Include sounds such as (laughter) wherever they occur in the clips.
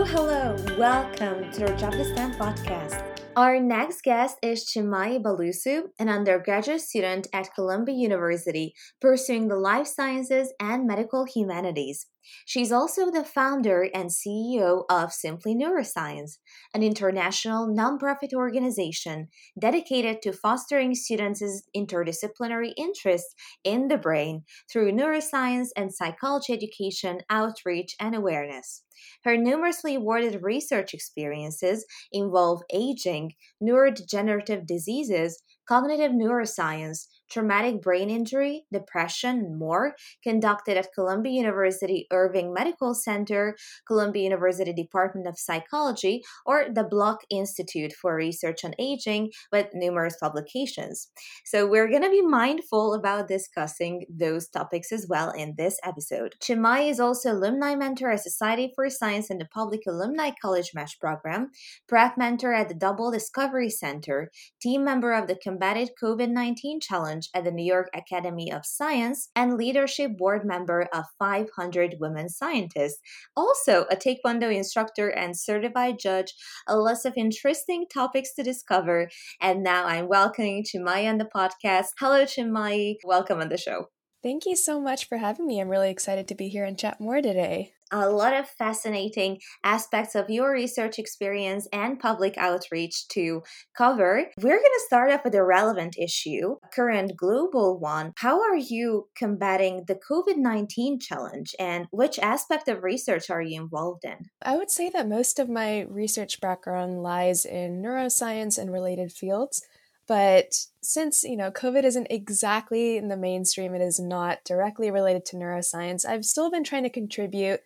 Hello, hello. Welcome to the Rajabistan podcast. Our next guest is Chinmayi Balusu, an undergraduate student at Columbia University pursuing the life sciences and medical humanities. She's also the founder and CEO of Simply Neuroscience, an international nonprofit organization dedicated to fostering students' interdisciplinary interests in the brain through neuroscience and psychology education, outreach, and awareness. Her numerously awarded research experiences involve aging, neurodegenerative diseases, cognitive neuroscience, traumatic brain injury, depression, and more, conducted at Columbia University Irving Medical Center, Columbia University Department of Psychology, or the Buck Institute for Research on Aging, with numerous publications. So, we're going to be mindful about discussing those topics as well in this episode. Chinmayi is also alumni mentor at Society for Science and the Public Alumni College Match Program, prep mentor at the Double Discovery Center, team member of the Combating COVID 19 Challenge Challenge at the New York Academy of Science and leadership board member of 500 Women Scientists. Also, a Taekwondo instructor and certified judge, a list of interesting topics to discover. And now I'm welcoming Chinmayi on the podcast. Hello, Chinmayi. Welcome on the show. Thank you so much for having me. I'm really excited to be here and chat more today a lot of fascinating aspects of your research experience and public outreach to cover. We're going to start off with a relevant issue, current global one. How are you combating the COVID 19 challenge and which aspect of research are you involved in? I would say that most of my research background lies in neuroscience and related fields. But since, you know, COVID isn't exactly in the mainstream, it is not directly related to neuroscience, I've still been trying to contribute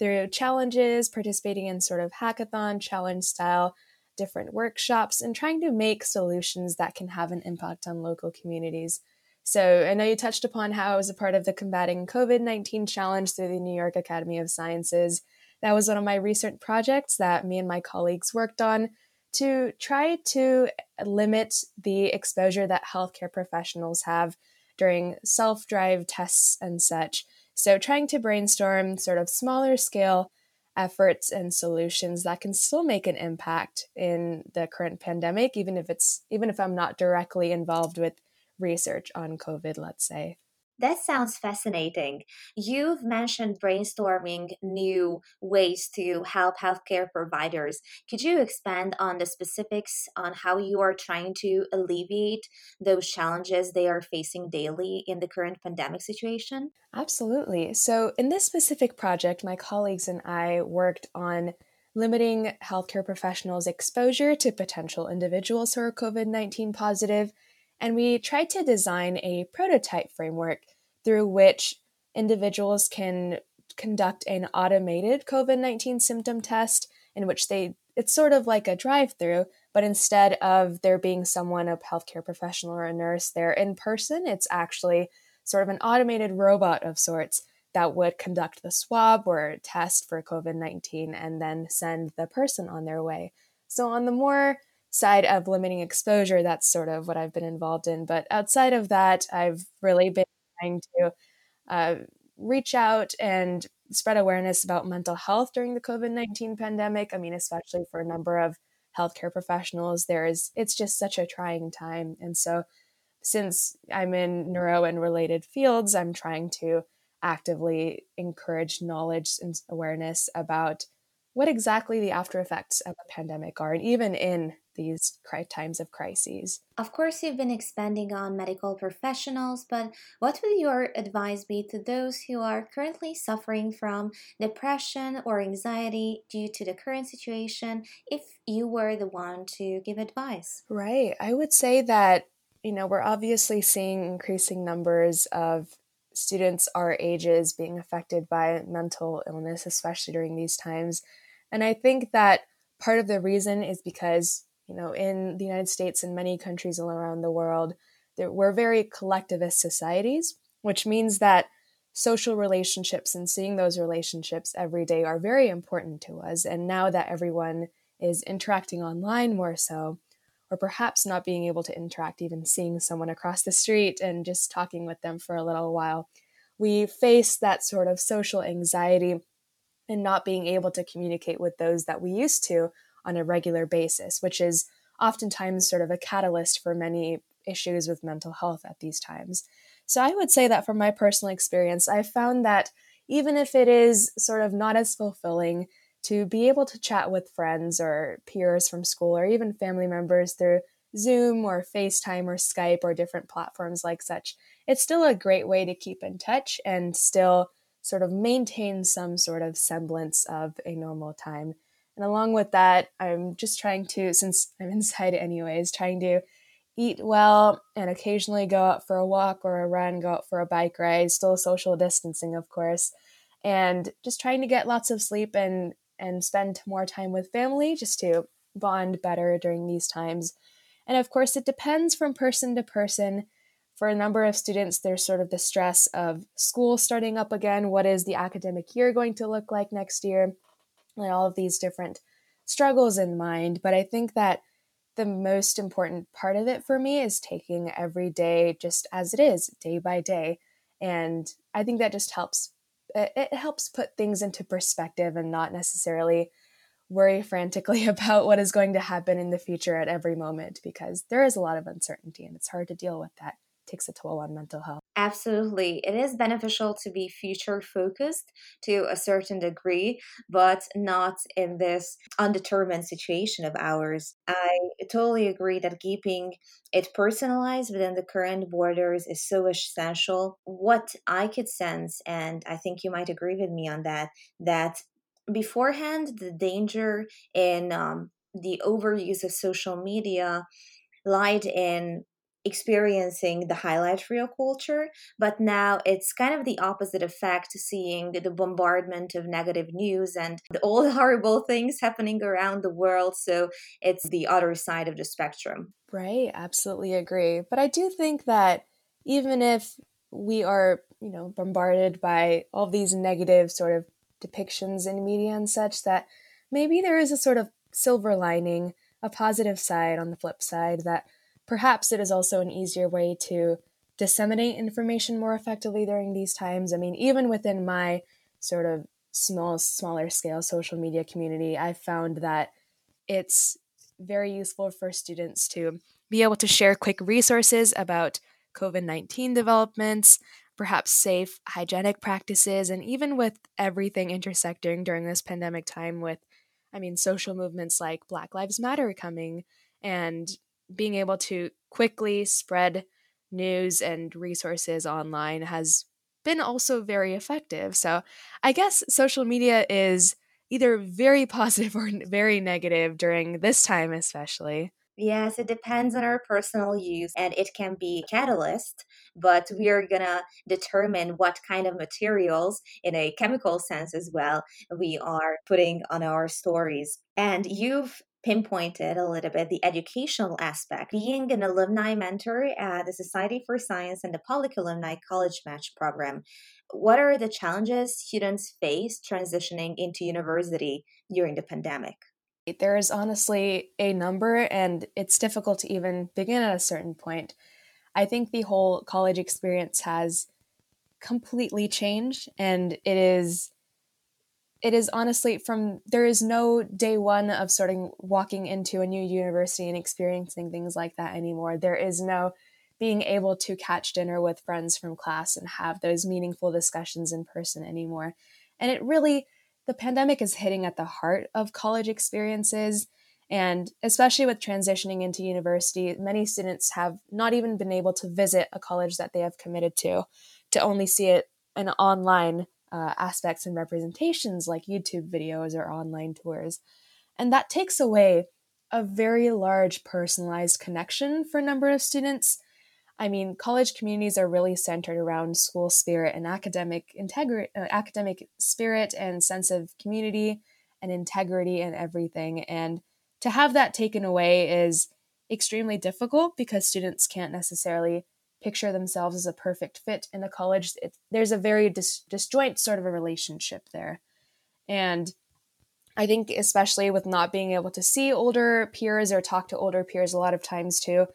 through challenges, participating in sort of hackathon challenge style different workshops, and trying to make solutions that can have an impact on local communities. So I know you touched upon how I was a part of the Combating COVID 19 Challenge through the New York Academy of Sciences. That was one of my recent projects that me and my colleagues worked on to try to limit the exposure that healthcare professionals have during self drive tests and such so, trying to brainstorm sort of smaller scale efforts and solutions that can still make an impact in the current pandemic, even if it's even if I'm not directly involved with research on COVID, let's say. That sounds fascinating. You've mentioned brainstorming new ways to help healthcare providers. Could you expand on the specifics on how you are trying to alleviate those challenges they are facing daily in the current pandemic situation? Absolutely. So, in this specific project, my colleagues and I worked on limiting healthcare professionals' exposure to potential individuals who are COVID 19 positive and we tried to design a prototype framework through which individuals can conduct an automated COVID 19 symptom test in which they, it's sort of like a drive through, but instead of there being someone, a healthcare professional or a nurse there in person, it's actually sort of an automated robot of sorts that would conduct the swab or test for COVID 19 and then send the person on their way. So, on the more side of limiting exposure, that's sort of what I've been involved in. But outside of that, I've really been trying to uh, reach out and spread awareness about mental health during the COVID 19 pandemic. I mean, especially for a number of healthcare professionals, there is, it's just such a trying time. And so, since I'm in neuro and related fields, I'm trying to actively encourage knowledge and awareness about what exactly the after effects of a pandemic are, and even in these times of crises. Of course, you've been expanding on medical professionals, but what would your advice be to those who are currently suffering from depression or anxiety due to the current situation if you were the one to give advice? Right. I would say that, you know, we're obviously seeing increasing numbers of students our ages being affected by mental illness, especially during these times. And I think that part of the reason is because you know, in the United States and many countries all around the world, there, we're very collectivist societies, which means that social relationships and seeing those relationships every day are very important to us. And now that everyone is interacting online more so, or perhaps not being able to interact, even seeing someone across the street and just talking with them for a little while, we face that sort of social anxiety and not being able to communicate with those that we used to on a regular basis, which is oftentimes sort of a catalyst for many issues with mental health at these times. So I would say that from my personal experience, I've found that even if it is sort of not as fulfilling to be able to chat with friends or peers from school or even family members through Zoom or FaceTime or Skype or different platforms like such, it's still a great way to keep in touch and still sort of maintain some sort of semblance of a normal time. And along with that, I'm just trying to, since I'm inside anyways, trying to eat well and occasionally go out for a walk or a run, go out for a bike ride, still social distancing, of course, and just trying to get lots of sleep and and spend more time with family just to bond better during these times. And of course, it depends from person to person. For a number of students, there's sort of the stress of school starting up again. What is the academic year going to look like next year? All of these different struggles in mind. But I think that the most important part of it for me is taking every day just as it is, day by day. And I think that just helps. It helps put things into perspective and not necessarily worry frantically (laughs) about what is going to happen in the future at every moment because there is a lot of uncertainty and it's hard to deal with that takes a toll on mental health. Absolutely. It is beneficial to be future focused to a certain degree, but not in this undetermined situation of ours. I totally agree that keeping it personalized within the current borders is so essential. What I could sense, and I think you might agree with me on that, that beforehand, the danger in um, the overuse of social media lied in experiencing the highlight reel culture but now it's kind of the opposite effect seeing the bombardment of negative news and all the (laughs) horrible things happening around the world. So it's the other side of the spectrum. Right absolutely agree. But i do think that even if we are you know bombarded by all these negative sort of depictions in media and such that maybe there is a sort of silver lining a positive side on the flip side that perhaps it is also an easier way to disseminate information more effectively during these times. I mean, even within my sort of small, smaller scale social media community, I've found that it's very useful for students to be able to share quick resources about COVID 19 developments, perhaps safe hygienic practices, and even with everything intersecting during this pandemic time with, I mean, social movements like Black Lives Matter coming and being able to quickly spread news and resources online has been also very effective. So I guess social media is either very (laughs) positive or very negative during this time, especially. Yes, it depends on our personal use and it can be catalyst, but we are going to determine what kind of materials in a chemical sense as well we are putting on our stories. And you've pinpointed a little bit the educational aspect. Being an alumni mentor at the Society for Science and the Public Alumni College Match program, what are the challenges students face transitioning into university during the pandemic? There is honestly a number, and it's difficult to even begin at a certain point. I think the whole college experience has completely changed, and it is it is honestly from there is no day one of starting walking into a new university and experiencing things like that anymore. There is no being able to catch dinner with friends from class and have those meaningful discussions in person anymore. And it really, the pandemic is hitting at the heart of college experiences. And especially with transitioning into university, many students have not even been able to visit a college that they have committed to, to only see it an online uh, aspects and representations like YouTube videos or online tours. And that takes away a very large personalized connection for a number of students. I mean, college communities are really centered around school spirit and academic integrity, uh, academic spirit and sense of community and integrity and everything. And to have that taken away is extremely difficult because students can't necessarily picture themselves as a perfect fit in the college. It, there's a very dis, disjoint sort of a relationship there. And I think, especially with not being able to see older peers or talk to older peers, a lot of times too,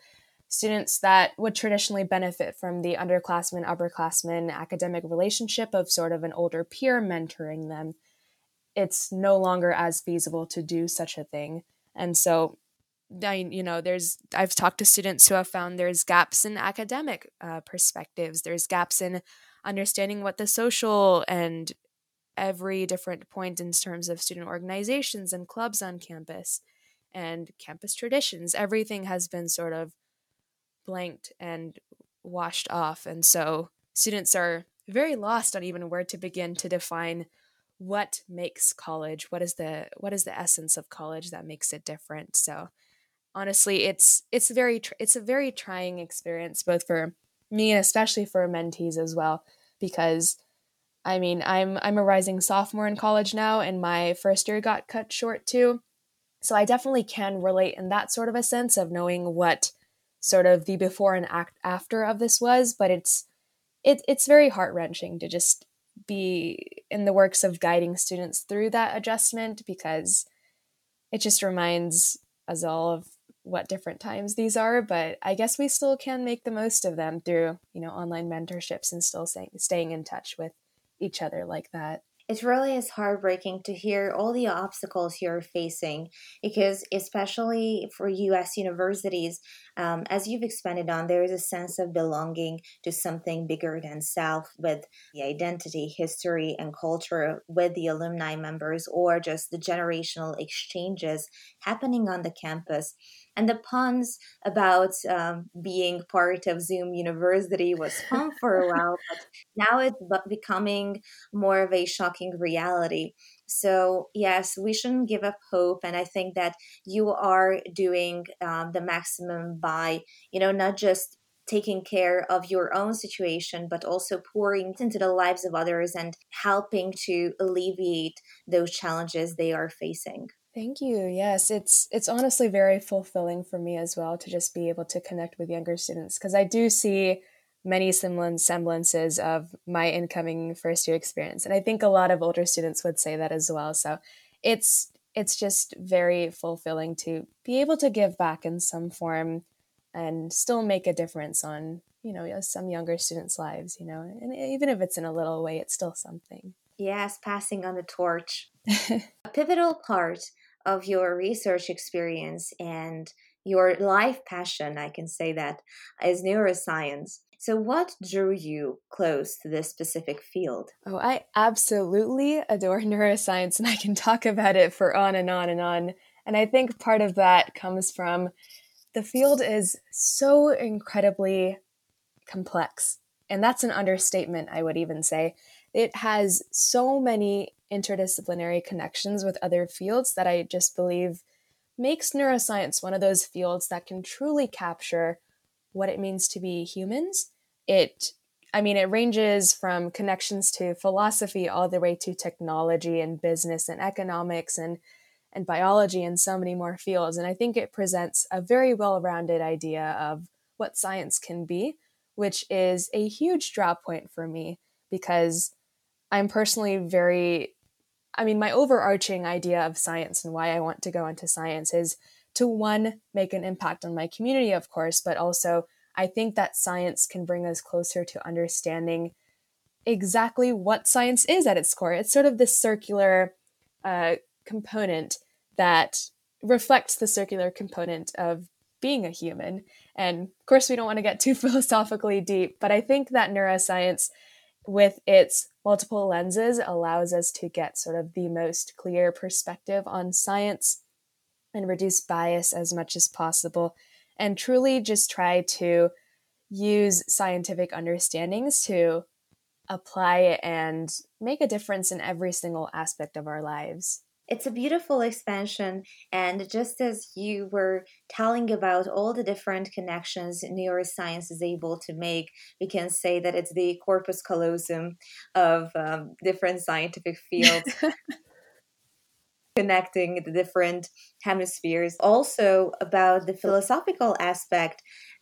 students that would traditionally benefit from the underclassmen, upperclassmen academic relationship of sort of an older peer mentoring them it's no longer as feasible to do such a thing. And so I, you know, there's I've talked to students who have found there's gaps in academic uh, perspectives. There's gaps in understanding what the social and every different point in terms of student organizations and clubs on campus and campus traditions. Everything has been sort of blanked and washed off, and so students are very lost on even where to begin to define what makes college what is the what is the essence of college that makes it different so honestly it's it's very it's a very trying experience both for me and especially for mentees as well because i mean i'm i'm a rising sophomore in college now and my first year got cut short too. So i definitely can relate in that sort of a sense of knowing what sort of the before and act after of this was but it's it, it's very heart-wrenching to just be in the works of guiding students through that adjustment because it just reminds us all of what different times these are but i guess we still can make the most of them through you know online mentorships and still staying, staying in touch with each other like that. It really is heartbreaking to hear all the obstacles you're facing because especially for us universities um, as you've expanded on there is a sense of belonging to something bigger than self with the identity history and culture with the alumni members or just the generational exchanges happening on the campus and the puns about um, being part of Zoom University was fun for a while, but now it's becoming more of a shocking reality. So, yes, we shouldn't give up hope. And I think that you are doing um, the maximum by, you know, not just taking care of your own situation, but also pouring into the lives of others and helping to alleviate those challenges they are facing. Thank you. Yes, it's it's honestly very fulfilling for me as well to just be able to connect with younger students because I do see many semblances of my incoming first year experience and I think a lot of older students would say that as well. So it's it's just very fulfilling to be able to give back in some form and still make a difference on, you know, some younger students' lives, you know. And even if it's in a little way, it's still something. Yes, passing on the torch. (laughs) a pivotal part of your research experience and your life passion, I can say that, is neuroscience. So, what drew you close to this specific field? Oh, I absolutely adore (laughs) neuroscience, and I can talk about it for on and on and on. And I think part of that comes from the field is so incredibly complex. And that's an understatement, I would even say. It has so many interdisciplinary connections with other fields that I just believe makes neuroscience one of those fields that can truly capture what it means to be humans. It I mean, it ranges from connections to philosophy all the way to technology and business and economics and, and biology and so many more fields. And I think it presents a very well rounded idea of what science can be, which is a huge draw point for me because I'm personally very I mean, my overarching idea of science and why I want to go into science is to one, make an impact on my community, of course, but also I think that science can bring us closer to understanding exactly what science is at its core. It's sort of this circular uh, component that reflects the circular component of being a human. And of course, we don't want to get too (laughs) philosophically deep, but I think that neuroscience, with its multiple lenses allows us to get sort of the most clear perspective on science and reduce bias as much as possible and truly just try to use scientific understandings to apply it and make a difference in every single aspect of our lives. It's a beautiful expansion. And just as you were telling about all the different connections neuroscience is able to make, we can say that it's the corpus callosum of um, different scientific fields. (laughs) connecting the different hemispheres. Also, about the philosophical aspect,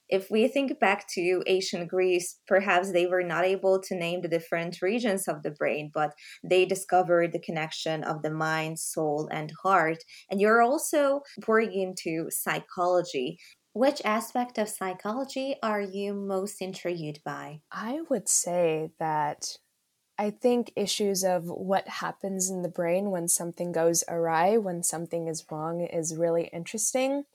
if we think back to ancient Greece, perhaps they were not able to name the different regions of the brain, but they discovered the connection of the mind, soul, and heart. And you're also pouring into psychology. Which aspect of psychology are you most intrigued by? I would say that I think issues of what happens in the brain when something goes awry, when something is wrong, is really interesting.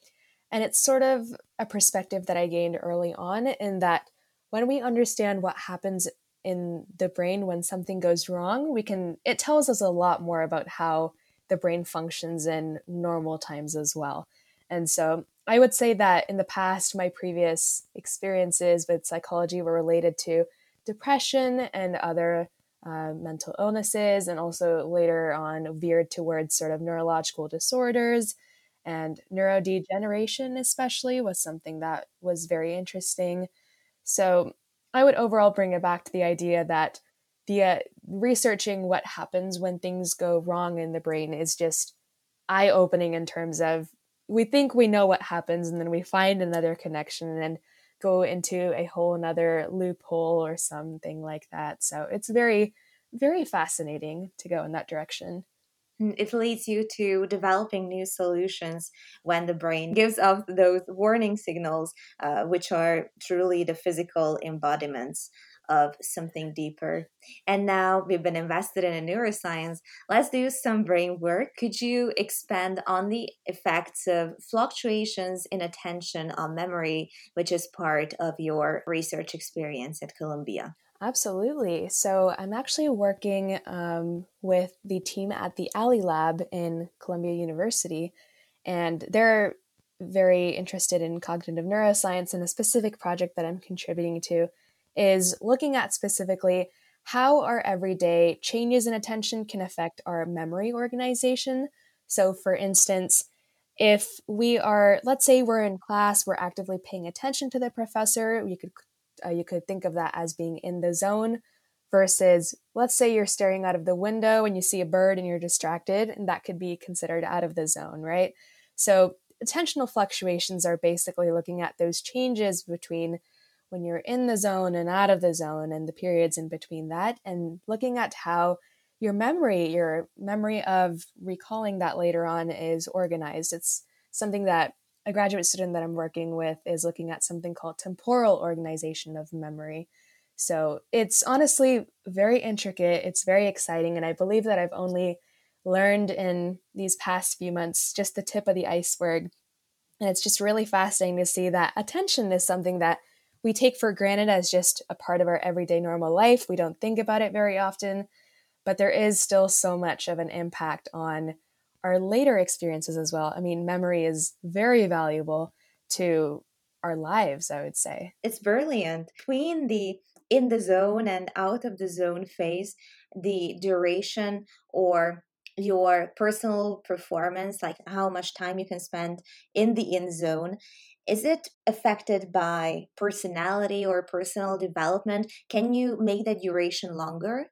And it's sort of a perspective that I gained early on in that when we understand what happens in the brain when something goes wrong, we can it tells us a lot more about how the brain functions in normal times as well. And so I would say that in the past, my previous experiences with psychology were related to depression and other uh, mental illnesses, and also later on veered towards sort of neurological disorders. And neurodegeneration, especially, was something that was very interesting. So I would overall bring it back to the idea that the uh, researching what happens when things go wrong in the brain is just eye opening in terms of we think we know what happens and then we find another connection and go into a whole another loophole or something like that. So it's very, very fascinating to go in that direction. It leads you to developing new solutions when the brain gives off those warning signals, uh, which are truly the physical embodiments of something deeper. And now we've been invested in a neuroscience. Let's do some brain work. Could you expand on the effects of fluctuations in attention on memory, which is part of your research experience at Columbia? Absolutely. So I'm actually working um, with the team at the Aly Lab in Columbia University, and they're very interested in cognitive neuroscience. And a specific project that I'm contributing to is looking at specifically how our everyday changes in attention can affect our memory organization. So, for instance, if we are, let's say we're in class, we're actively paying attention to the professor, you could uh, you could think of that as being in the zone versus let's say you're staring out of the window and you see a bird and you're distracted and that could be considered out of the zone right? So attentional fluctuations are basically looking at those changes between when you're in the zone and out of the zone and the periods in between that and looking at how your memory your memory of recalling that later on is organized. It's something that a graduate student that i'm working with is looking at something called temporal organization of memory. So it's honestly very intricate. It's very exciting and i believe that i've only learned in these past few months just the tip of the iceberg. And it's just really fascinating to see that attention is something that we take for granted as just a part of our everyday normal life. We don't think about it very often, but there is still so much of an impact on our later experiences as well. I mean, memory is very valuable to our lives, I would say. It's brilliant. Between the in the zone and out of the zone phase, the duration or your personal performance, like how much time you can spend in the in zone, is it affected by personality or personal development? Can you make that duration longer?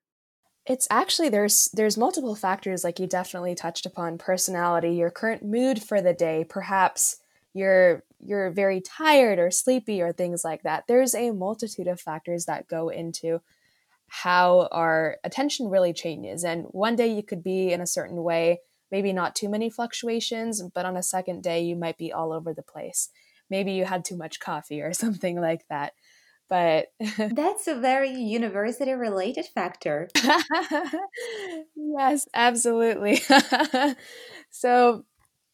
It's actually there's there's multiple factors like you definitely touched upon personality, your current mood for the day, perhaps you're you're very tired or sleepy or things like that. There's a multitude of factors that go into how our attention really changes. And one day you could be in a certain way, maybe not too many fluctuations, but on a second day you might be all over the place maybe you had too much coffee or (laughs) something like that but (laughs) that's a very university related factor. (laughs) Yes absolutely. (laughs) So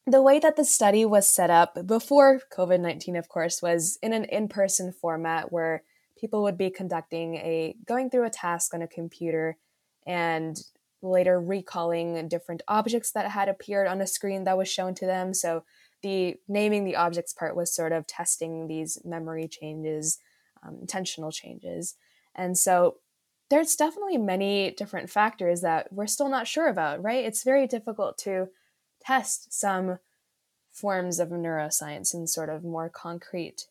the way that the study was set up before covid-19 of course was in an in-person format where people would be conducting a going through a task on a computer and later recalling different objects that had appeared on a screen that was shown to them. So the naming the objects part was sort of testing these memory changes, um, intentional changes. And so there's definitely many different factors that we're still not sure about, right? It's very difficult to test some forms of neuroscience in sort of more concrete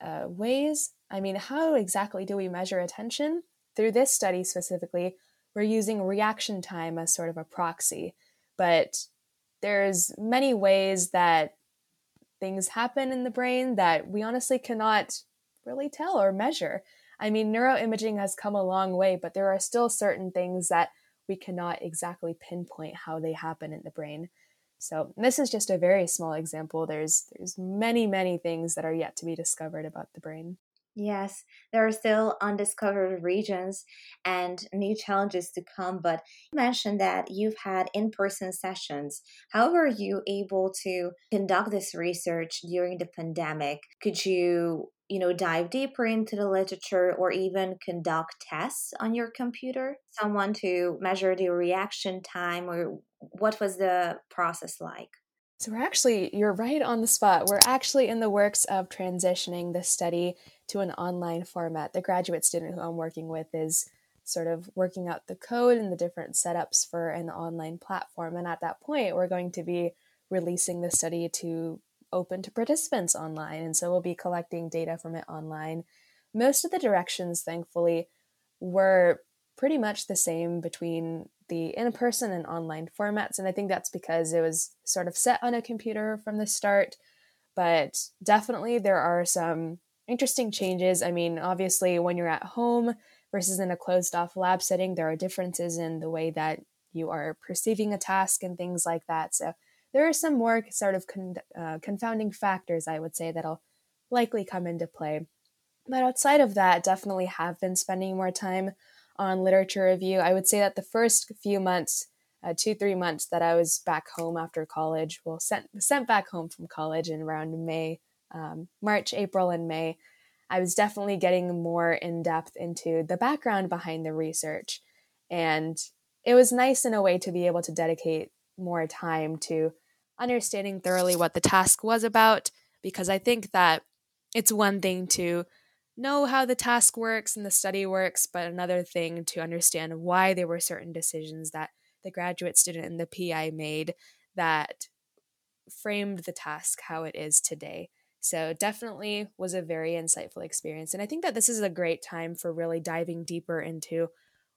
uh, ways. I mean, how exactly do we measure attention? Through this study specifically, we're using reaction time as sort of a proxy, but there's many ways that things happen in the brain that we honestly cannot really tell or measure. I mean, neuroimaging has come a long way, but there are still certain things that we cannot exactly pinpoint how they happen in the brain. So this is just a very small example. There's there's many many things that are yet to be discovered about the brain. Yes, there are still undiscovered regions and new challenges to come, but you mentioned that you've had in person sessions. How were you able to conduct this research during the pandemic? Could you, you know, dive deeper into the literature or even conduct tests on your computer? Someone to measure the reaction time, or what was the process like? So, we're actually, you're right on the spot. We're actually in the works of transitioning the study to an online format. The graduate student who I'm working with is sort of working out the code and the different setups for an online platform. And at that point, we're going to be releasing the study to open to participants online. And so we'll be collecting data from it online. Most of the directions, thankfully, were pretty much the same between the in person and online formats. And I think that's because it was sort of set on a computer from the start. But definitely there are some interesting changes. I mean, obviously, when you're at home versus in a closed off lab setting, there are differences in the way that you are perceiving a task and things like that. So there are some more sort of con- uh, confounding factors, I would say, that'll likely come into play. But outside of that, definitely have been spending more time on literature review. I would say that the first few months, uh, two three months that I was back home after college, well sent sent back home from college in around May, um, March, April, and May, I was definitely getting more in depth into the background behind the research, and it was nice in a way to be able to dedicate more time to understanding thoroughly what the task was about because I think that it's one thing to know how the task works and the study works, but another thing to understand why there were certain decisions that the graduate student and the PI made that framed the task how it is today. So, definitely was a very insightful experience. And I think that this is a great time for really diving deeper into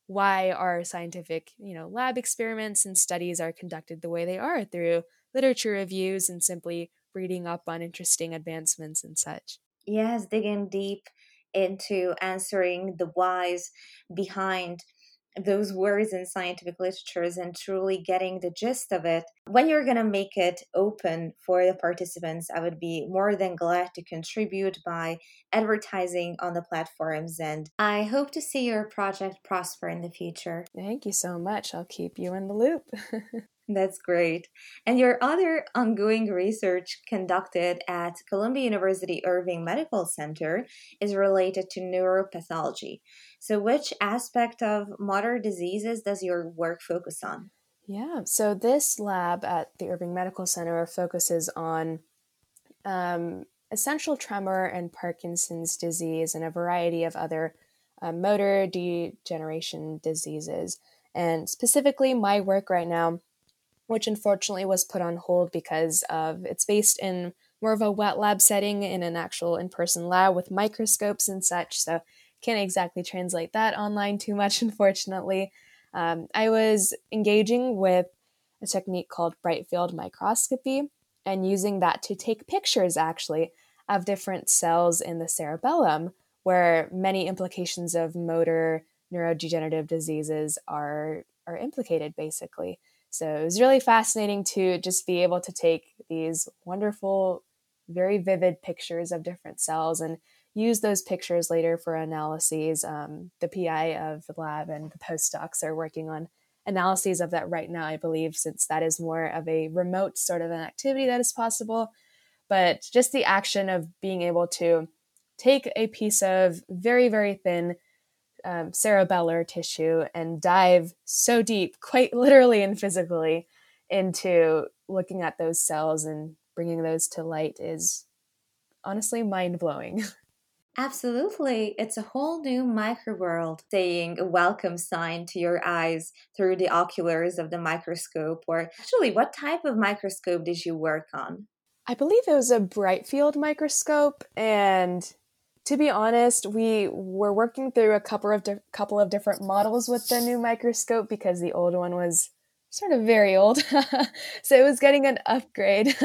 why our scientific, you know, lab experiments and studies are conducted the way they are through literature reviews and simply reading up on interesting advancements and such. Yes, digging deep into answering the whys behind those words in scientific literatures and truly getting the gist of it. When you're going to make it open for the participants, I would be more than glad to contribute by advertising on the platforms. And I hope to see your project prosper in the future. Thank you so much. I'll keep you in the loop. (laughs) That's great. And your other ongoing research conducted at Columbia University Irving Medical Center is related to neuropathology. So, which aspect of motor diseases does your work focus on? Yeah, so this lab at the Irving Medical Center focuses on um, essential tremor and Parkinson's disease and a variety of other uh, motor degeneration diseases. And specifically, my work right now which unfortunately was put on hold because of it's based in more of a wet lab setting in an actual in-person lab with microscopes and such so can't exactly translate that online too much (laughs) unfortunately. Um, i was engaging with a technique called bright field microscopy and using that to take pictures actually of different cells in the cerebellum where many implications of motor neurodegenerative diseases are are implicated basically so it was really fascinating to just be able to take these wonderful, very vivid pictures of different cells and use those pictures later for analyses. Um, the PI of the lab and the postdocs are working on analyses of that right now, I believe, since that is more of a remote sort of an activity that is possible. But just the action of being able to take a piece of very, very thin um, cerebellar tissue and dive so deep, quite (laughs) literally and physically, into looking at those cells and bringing those to light is honestly mind blowing. (laughs) Absolutely. It's a whole new microworld saying a welcome sign to your eyes through the oculars of the microscope. Or actually, what type of microscope did you work on? I believe it was a bright field microscope, and to be honest, we were working through a couple of di- couple of different models with the new microscope because the old one was sort of very old, (laughs) so it was getting an upgrade.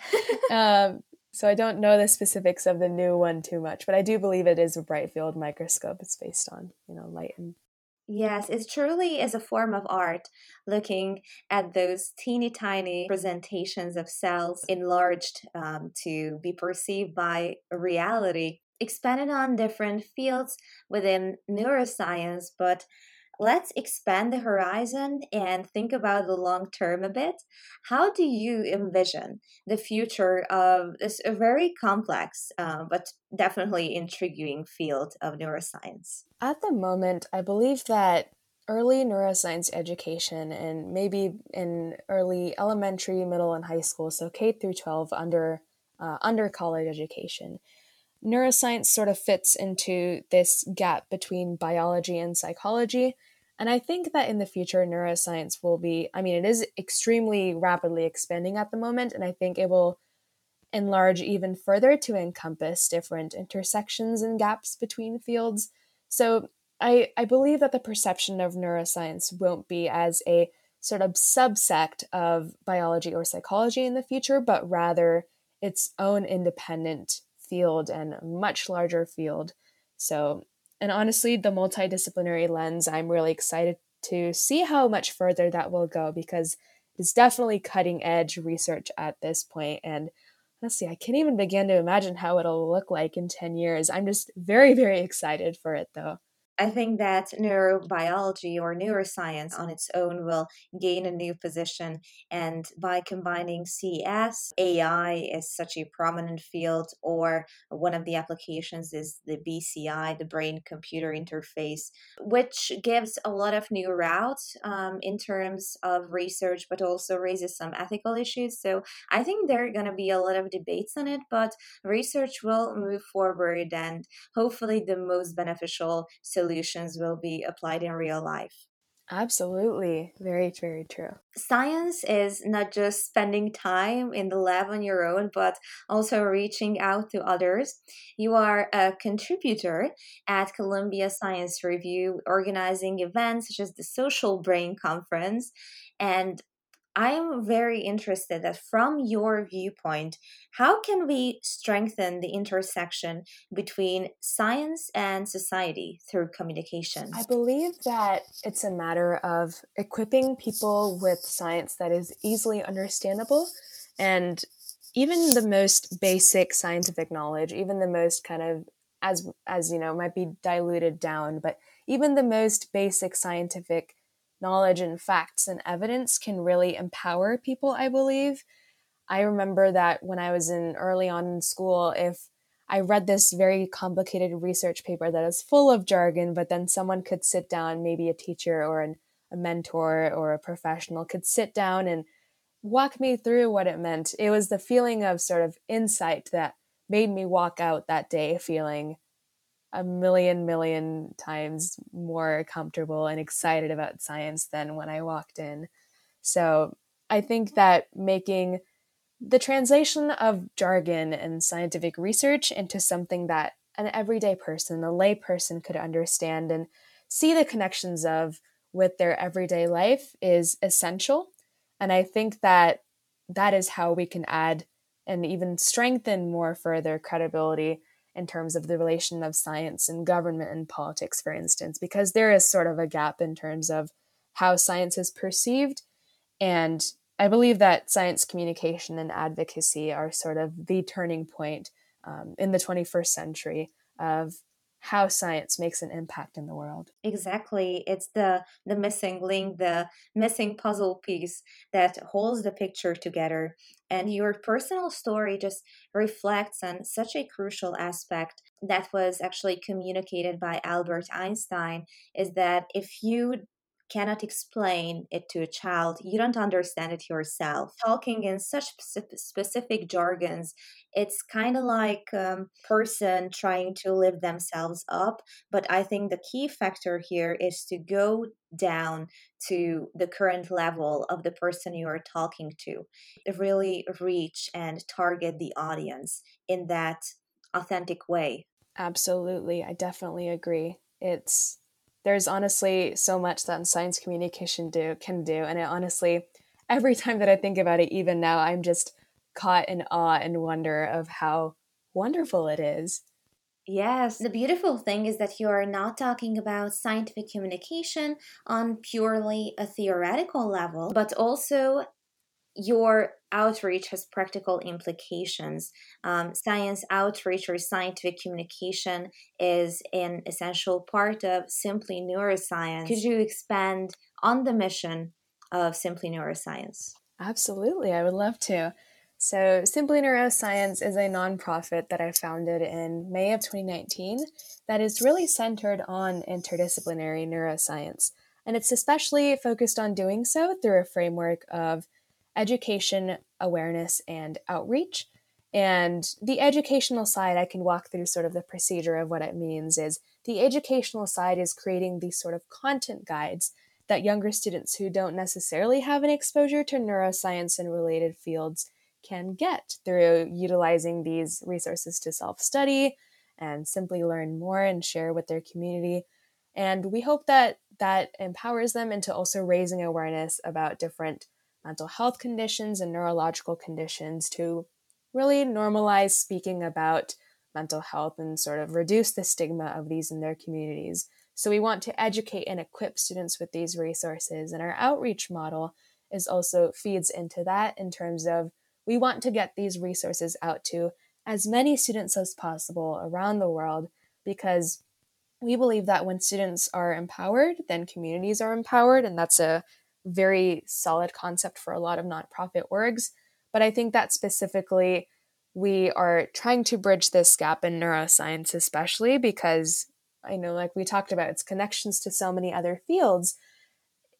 (laughs) um, so I don't know the specifics of the new one too much, but I do believe it is a bright field microscope. It's based on you know light and Yes, it truly is a form of art, looking at those teeny tiny presentations of cells enlarged um, to be perceived by reality expanded on different fields within neuroscience, but let's expand the horizon and think about the long term a bit. How do you envision the future of this very complex uh, but definitely intriguing field of neuroscience? At the moment, I believe that early neuroscience education and maybe in early elementary, middle, and high school, so K through 12 under uh, under college education. Neuroscience sort of fits into this gap between biology and psychology. And I think that in the future, neuroscience will be, I mean, it is extremely rapidly expanding at the moment, and I think it will enlarge even further to encompass different intersections and gaps between fields. So I, I believe that the perception of neuroscience won't be as a sort of subsect of biology or psychology in the future, but rather its own independent field and much larger field. So, and honestly, the multidisciplinary lens, I'm really excited to see how much further that will go because it's definitely cutting edge research at this point. And honestly, I can't even begin to imagine how it'll look like in 10 years. I'm just very, very excited for it though. I think that neurobiology or neuroscience on its own will gain a new position. And by combining CS, AI is such a prominent field, or one of the applications is the BCI, the brain computer interface, which gives a lot of new routes um, in terms of research, but also raises some ethical issues. So I think there are going to be a lot of debates on it, but research will move forward and hopefully the most beneficial solution solutions will be applied in real life. Absolutely. Very, very true. Science is not just spending time in the lab on your own, but also reaching out to others. You are a contributor at Columbia Science Review, organizing events such as the Social Brain Conference. And I'm very interested that from your viewpoint, how can we strengthen the intersection between science and society through communication? I believe that it's a matter of equipping people with science that is easily understandable and even the most basic scientific knowledge, even the most kind of as as you know might be diluted down, but even the most basic scientific knowledge and facts and evidence can really empower people, I believe. I remember that when I was in early on in school, if I read this very complicated research paper that is full of jargon, but then someone could sit down, maybe a teacher or an, a mentor or a professional could sit down and walk me through what it meant. It was the feeling of sort of insight that made me walk out that day feeling a million million times more comfortable and excited about science than when I walked in. So I think that making the translation of jargon and scientific research into something that an everyday person, a lay person could understand and see the connections of with their everyday life is essential. And I think that that is how we can add and even strengthen more further credibility in terms of the relation of science and government and politics, for instance, because there is sort of a gap in terms of how science is perceived. And I believe that science communication and advocacy are sort of the turning point um, in the 21st century of how science makes an impact in the world. Exactly. It's the the missing link, the missing puzzle piece that holds the picture together. And your personal story just reflects on such a crucial aspect that was actually communicated by Albert Einstein is that if you cannot explain it to a child, you don't understand it yourself. Talking in such specific jargons, it's kind of like a um, person trying to lift themselves up. But I think the key factor here is to go down to the current level of the person you are talking to, really reach and target the audience in that authentic way. Absolutely. I definitely agree. It's there's honestly so much that science communication do can do and it honestly every time that i think about it even now i'm just caught in awe and wonder of how wonderful it is. Yes, the beautiful thing is that you are not talking about scientific communication on purely a theoretical level, but also your outreach has practical implications. Um, science outreach or scientific communication is an essential part of Simply Neuroscience. Could you expand on the mission of Simply Neuroscience? Absolutely, I would love to. So, Simply Neuroscience is a nonprofit that I founded in May of 2019 that is really centered on interdisciplinary neuroscience. And it's especially focused on doing so through a framework of education, awareness, and outreach. And the educational side, I can walk through sort of the procedure of what it means is the educational side is creating these sort of content guides that younger students who don't necessarily have an exposure to neuroscience and related fields can get through utilizing these resources to self study and simply learn more and share with their community. And we hope that that empowers them into also raising awareness about different mental health conditions and neurological conditions to really normalize speaking about mental health and sort of reduce the stigma of these in their communities. So we want to educate and equip students with these resources and our outreach model is also feeds into that in terms of we want to get these resources out to as many students as possible around the world because we believe that when students are empowered, then communities are empowered. And that's a very solid concept for a lot of nonprofit orgs. But I think that specifically, we are trying to bridge this gap in neuroscience, especially because I know, like we talked about, its connections to so many other fields.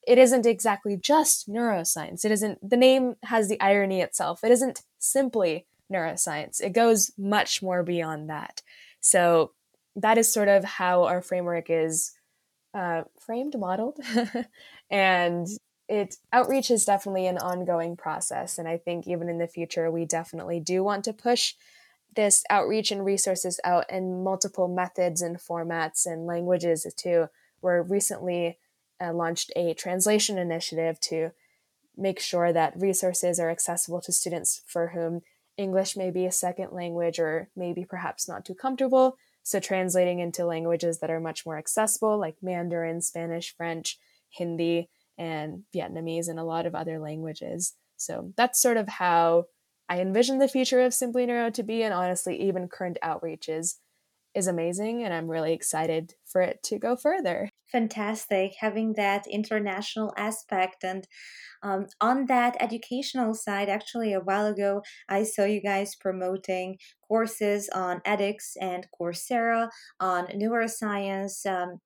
It isn't exactly just neuroscience. It isn't, the name has the irony itself. It isn't simply neuroscience, it goes much more beyond that. So, that is sort of how our framework is uh, framed, modeled. (laughs) and it outreach is definitely an ongoing process. And I think even in the future, we definitely do want to push this outreach and resources out in multiple methods and formats and languages too. We're recently uh, launched a translation initiative to make sure that resources are accessible to students for whom English may be a second language or maybe perhaps not too comfortable. So, translating into languages that are much more accessible, like Mandarin, Spanish, French, Hindi, and Vietnamese, and a lot of other languages. So, that's sort of how I envision the future of Simply Neuro to be, and honestly, even current outreach is, is amazing, and I'm really excited for it to go further. Fantastic having that international aspect. And um, on that educational side, actually, a while ago, I saw you guys promoting courses on edX and Coursera on neuroscience, um,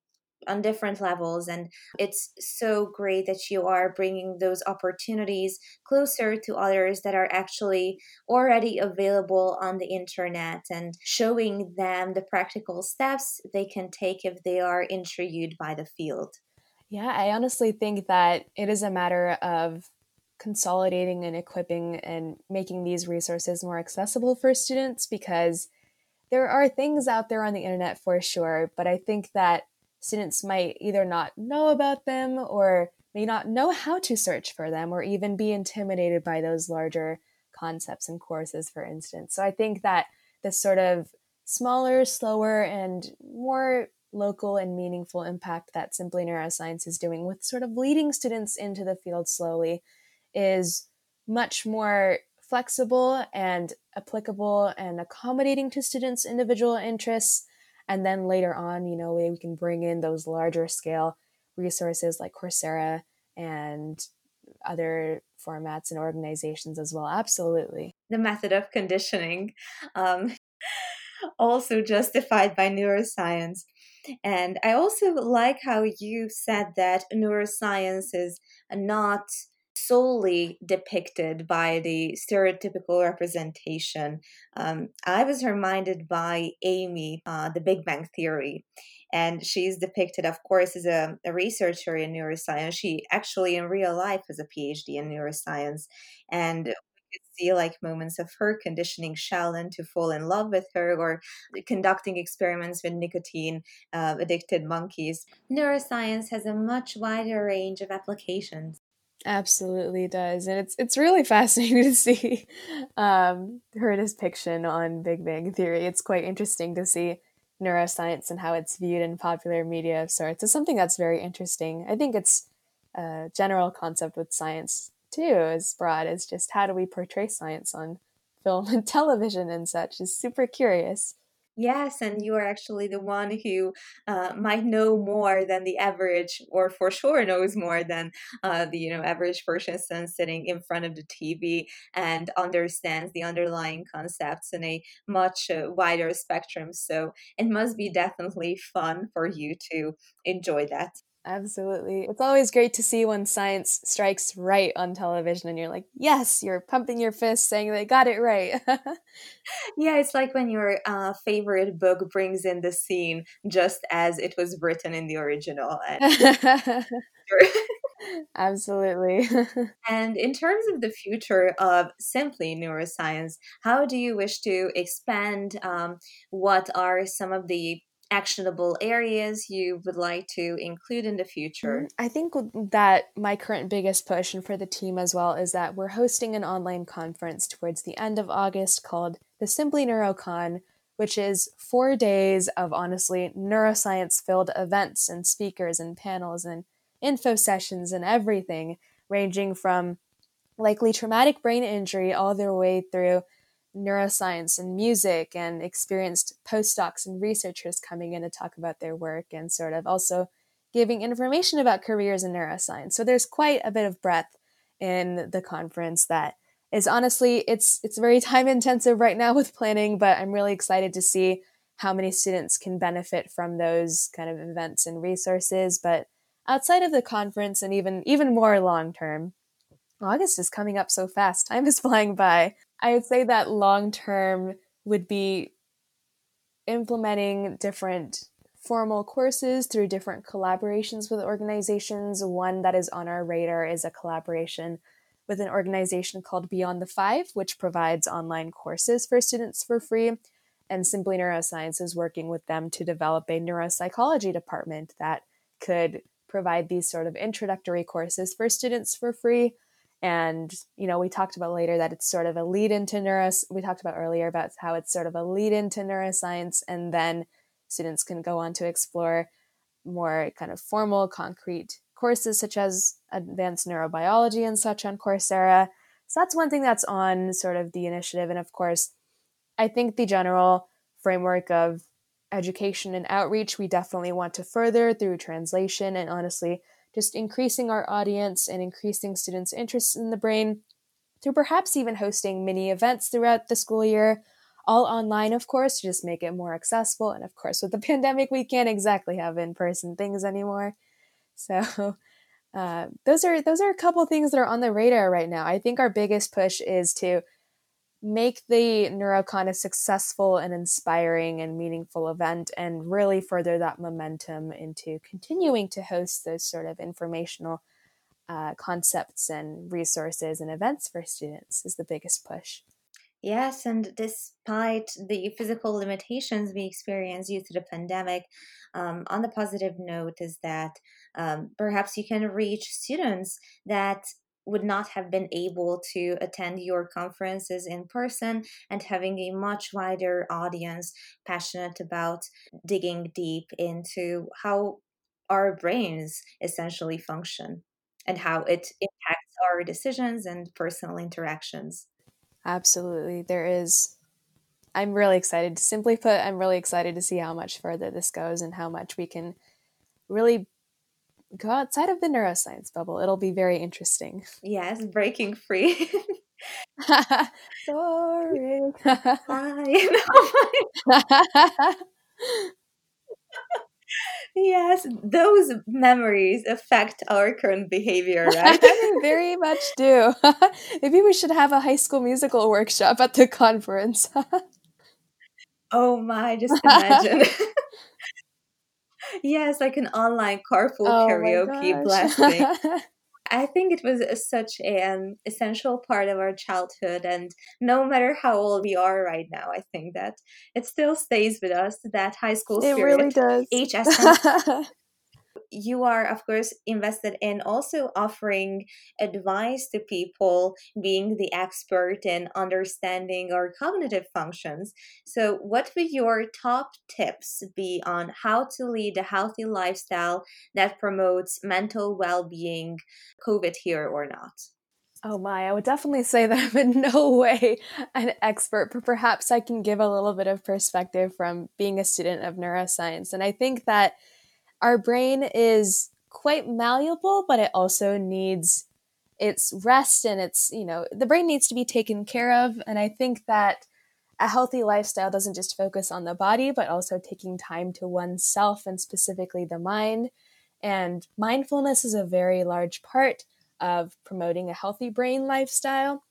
on different levels and it's so great that you are bringing those opportunities closer to others that are actually already available on the internet and showing them the practical steps they can take if they are intrigued by the field. Yeah i honestly think that it is a matter of consolidating and equipping and making these resources more accessible for students because there are things out there on the internet for sure but i think that students might either not know about them or may not know how to search for them or even be intimidated by those larger concepts and courses, for instance. So I think that this sort of smaller, slower, and more local and meaningful impact that Simply Neuroscience is doing with sort of leading students into the field slowly is much more flexible and applicable and accommodating to students' individual interests and then later on, you know, we can bring in those larger scale resources like Coursera and other formats and organizations as well. Absolutely. The method of conditioning, um, (laughs) also justified by neuroscience. And I also like how you said that neuroscience is not solely depicted by the stereotypical representation. Um, I was reminded by Amy, uh, the Big Bang Theory, and she's depicted, of course, as a, a, researcher in neuroscience. She actually, in real life, has a PhD in neuroscience, and we could see like moments of her conditioning Sheldon to fall in love with her, or conducting experiments with nicotine uh, addicted monkeys. Neuroscience has a much wider range of applications. Absolutely does, and it's it's really (laughs) fascinating to see um, her depiction on Big Bang Theory. It's quite interesting to see neuroscience and how it's viewed in popular media of sorts. It's something that's very interesting. I think it's a general concept with science too as broad. as just how do we portray science on film and (laughs) television and such is super curious. Yes, and you are actually the one who uh, might know more than the average, or for sure knows more than uh, the you know average person sitting in front of the TV and understands the underlying concepts in a much uh, wider spectrum. So it must be definitely fun for you to enjoy that. Absolutely. It's always great to see when science strikes right on television and you're like, yes, you're pumping your fist saying they got it right. (laughs) yeah, it's like when your uh, favorite book brings in the scene just as it was written in the original. (laughs) (laughs) Absolutely. and in terms of the future of simply neuroscience, how do you wish to expand? Um, what are some of the actionable areas you would like to include in the future? Mm-hmm. I think that my current biggest push, and for the team as well, is that we're hosting an online conference towards the end of August called the Simply NeuroCon, which is four days of honestly neuroscience filled events and speakers and panels and info sessions and everything, ranging from likely traumatic brain injury all the way through neuroscience and music and experienced postdocs and researchers coming in to talk about their work and sort of also giving information about careers in neuroscience. So there's quite a bit of breadth in the conference that is honestly it's it's very (laughs) time intensive right now with planning, but I'm really excited to see how many students can benefit from those kind of events and resources, but outside of the conference and even even more long term. August is coming up so fast. Time is (laughs) flying by. I would say that long term would be implementing different formal courses through different collaborations with organizations. One that is on our radar is a collaboration with an organization called Beyond the Five, which provides online courses for students for free. And Simply Neuroscience is working with them to develop a neuropsychology department that could provide these sort of introductory courses for students for free and you know we talked about later that it's sort of a lead into neuros we talked about earlier about how it's sort of a lead into neuroscience and then students can go on to explore more kind of formal concrete courses such as advanced neurobiology and such on coursera. So that's one thing that's on sort of the initiative. And of course i think the general framework of education and outreach we definitely want to further through translation. And honestly just increasing our audience and increasing students' interest in the brain through perhaps even hosting mini events throughout the school year, all online, of course, to just make it more accessible. And of course, with the (laughs) pandemic, we can't exactly have in person things anymore. So, (laughs) uh, those are those are a couple things that are on the radar right now. I think our biggest push is to make the NeuroCon a successful and inspiring and meaningful event and really further that momentum into continuing to host those sort of informational uh, concepts and resources and events for students is the biggest push. Yes, and despite the physical limitations we experience due to the pandemic, um, on the positive note is that um, perhaps you can reach students that would not have been able to attend your conferences in person and having a much wider audience passionate about digging deep into how our brains essentially function and how it impacts our decisions and personal interactions. Absolutely. There is I'm really excited. Simply put, I'm really excited to see how much further this goes and how much we can really go outside of the neuroscience bubble. It'll be very interesting. Yes, breaking free. (laughs) Sorry. (laughs) yes, those memories affect our current behavior, (laughs) right? they very much do. Maybe we should have a high school musical workshop at the conference. oh my, just imagine. Yes, like an online carpool oh karaoke blasting. (laughs) I think it was uh, such an essential part of our childhood, and no matter how old we are right now, I think that it still stays with us. That high school spirit. It really does. HSM (laughs) you are of course invested in also offering advice to people being the expert in understanding our cognitive functions so what would your top tips be on how to lead a healthy lifestyle that promotes mental well-being covid here or not Oh my, I would definitely say that I'm in (laughs) no way an expert, but perhaps I can give a little bit of perspective from being a student of neuroscience. And I think that our brain is quite malleable, but it also needs its rest and its, you know, the brain needs to be taken care of. And I think that a healthy lifestyle doesn't just focus on the body, but also taking time to oneself and specifically the mind. And mindfulness is a very large part of promoting a healthy brain lifestyle.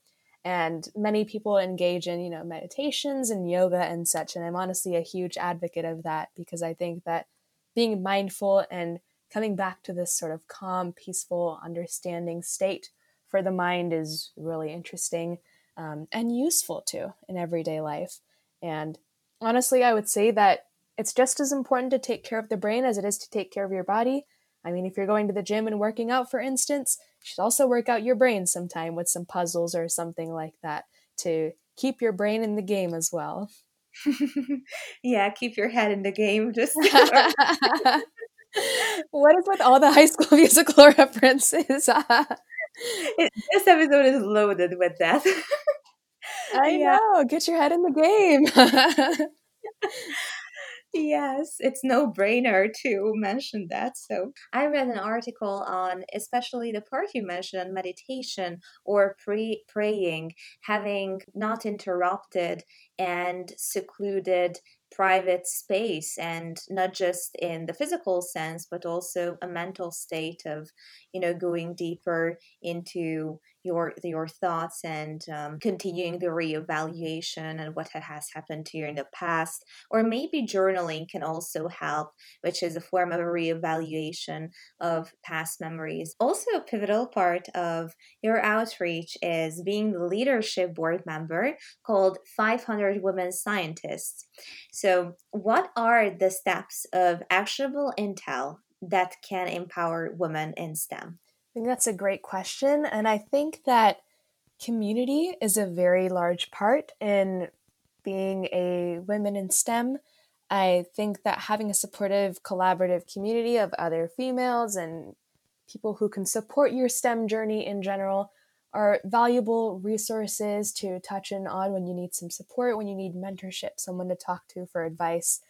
And many people engage in, you know, meditations and yoga and such. And I'm honestly a huge advocate of that because I think that being mindful and coming back to this sort of calm, peaceful, understanding state for the mind is really interesting um, and useful too in everyday life. And honestly, I would say that it's just as important to take care of the brain as it is to take care of your body. I mean, if you're going to the gym and working out, for instance, you should also work out your brain sometime with some puzzles or something like that to keep your brain in the game as well. (laughs) yeah, keep your head in the game. Just (laughs) (laughs) what is with all the high school musical references? it, this episode is loaded with that. I yeah. know. Get your head in the game. Yes, it's no brainer to mention that. So, I read an article on especially the part you mentioned meditation or pre- praying, having not interrupted and secluded private space and not just in the physical sense but also a mental state of you know going deeper into your your thoughts and um, continuing the reevaluation and what has happened to you in the past or maybe journaling can also help which is a form of a reevaluation of past memories. Also a pivotal part of your outreach is being the leadership board member called 500 women scientists. So what are the steps of actionable intel that can empower women in stem I think that's a great question. And I think that community is a very large part in being a women in STEM. I think that having a supportive, collaborative community of other females and people who can support your STEM journey in general are valuable resources to touch in on when you need some support, when you need mentorship, someone to talk to for advice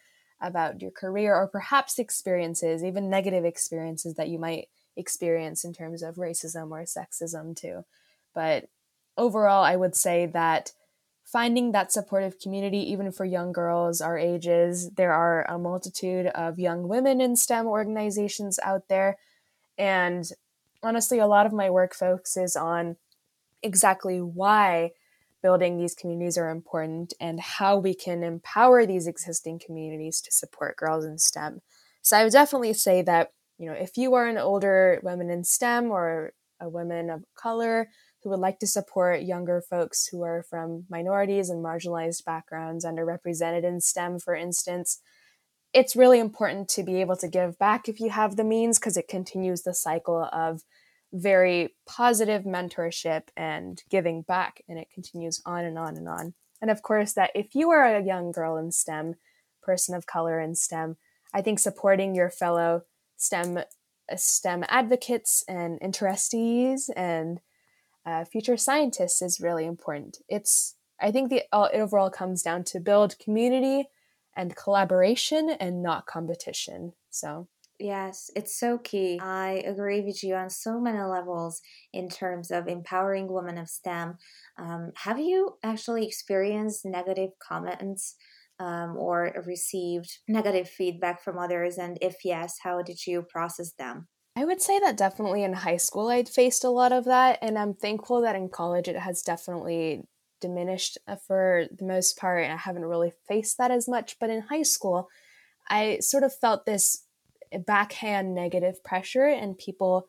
about your career or perhaps experiences, even negative experiences that you might experience in terms of racism or sexism too. But overall, I would say that finding that supportive community, even for young girls our ages, there are a multitude of young women in STEM organizations out there. And honestly, a lot of my work focuses on exactly why building these communities are important and how we can empower these existing communities to support girls in STEM. So I would definitely say that you know, if you are an older woman in STEM or a woman of color who would like to support younger folks who are from minorities and marginalized backgrounds, underrepresented in STEM, for instance, it's really important to be able to give back if you have the means because it continues the cycle of very positive mentorship and giving back and it continues on and on and on. And of course that if you are a young girl in stem person of color in stem i think supporting your fellow STEM uh, STEM advocates and interestees and uh, future scientists is really important. It's I think the it overall comes down to build community and collaboration and not competition. So Yes, it's so key. I agree with you on so many levels in terms of empowering women of STEM. Um, have you actually experienced negative comments um, or received negative feedback from others? And if yes, how did you process them? I would say that definitely in high school I'd faced a lot of that, and I'm thankful that in college it has definitely diminished uh, for the most part. I haven't really faced that as much, but in high school, I sort of felt this backhand negative pressure and people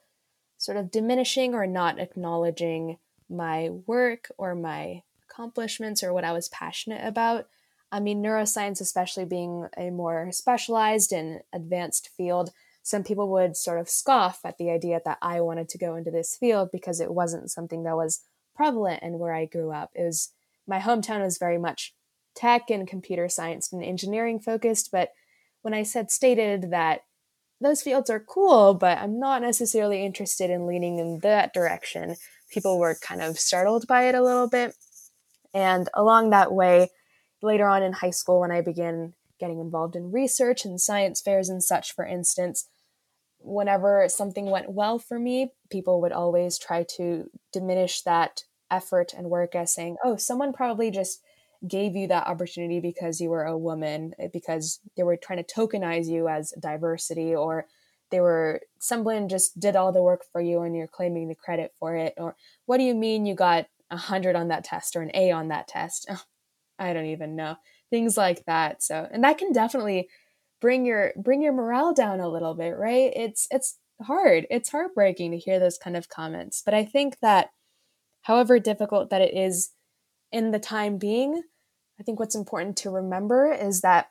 sort of diminishing or not acknowledging my work or my accomplishments or what I was passionate about. I mean, neuroscience, especially being a more specialized and advanced field, some people would sort of scoff at the idea that I wanted to go into this field because it wasn't something that was prevalent in where I grew up. It was my hometown was very much tech and computer science and engineering focused, but when I said stated that those fields are cool, but I'm not necessarily interested in leaning in that direction, people were kind of startled by it a little bit. And along that way, later on in high school, when I began getting involved in research and science fairs and such, for instance, whenever something went well for me, people would always try to diminish that effort and work as saying, oh, someone probably just gave you that opportunity because you were a woman, eh, because they were trying to tokenize you as diversity, or they were someone just did all the work for you and you're claiming the credit for it. Or what do you mean you got a hundred on that test or an A on that test? (laughs) I don't even know. Things like that. So and that can definitely bring your bring your morale down a little bit, right? It's it's hard. It's heartbreaking to hear those kind of comments. But I think that however difficult that it is in the time being, I think what's important to remember is that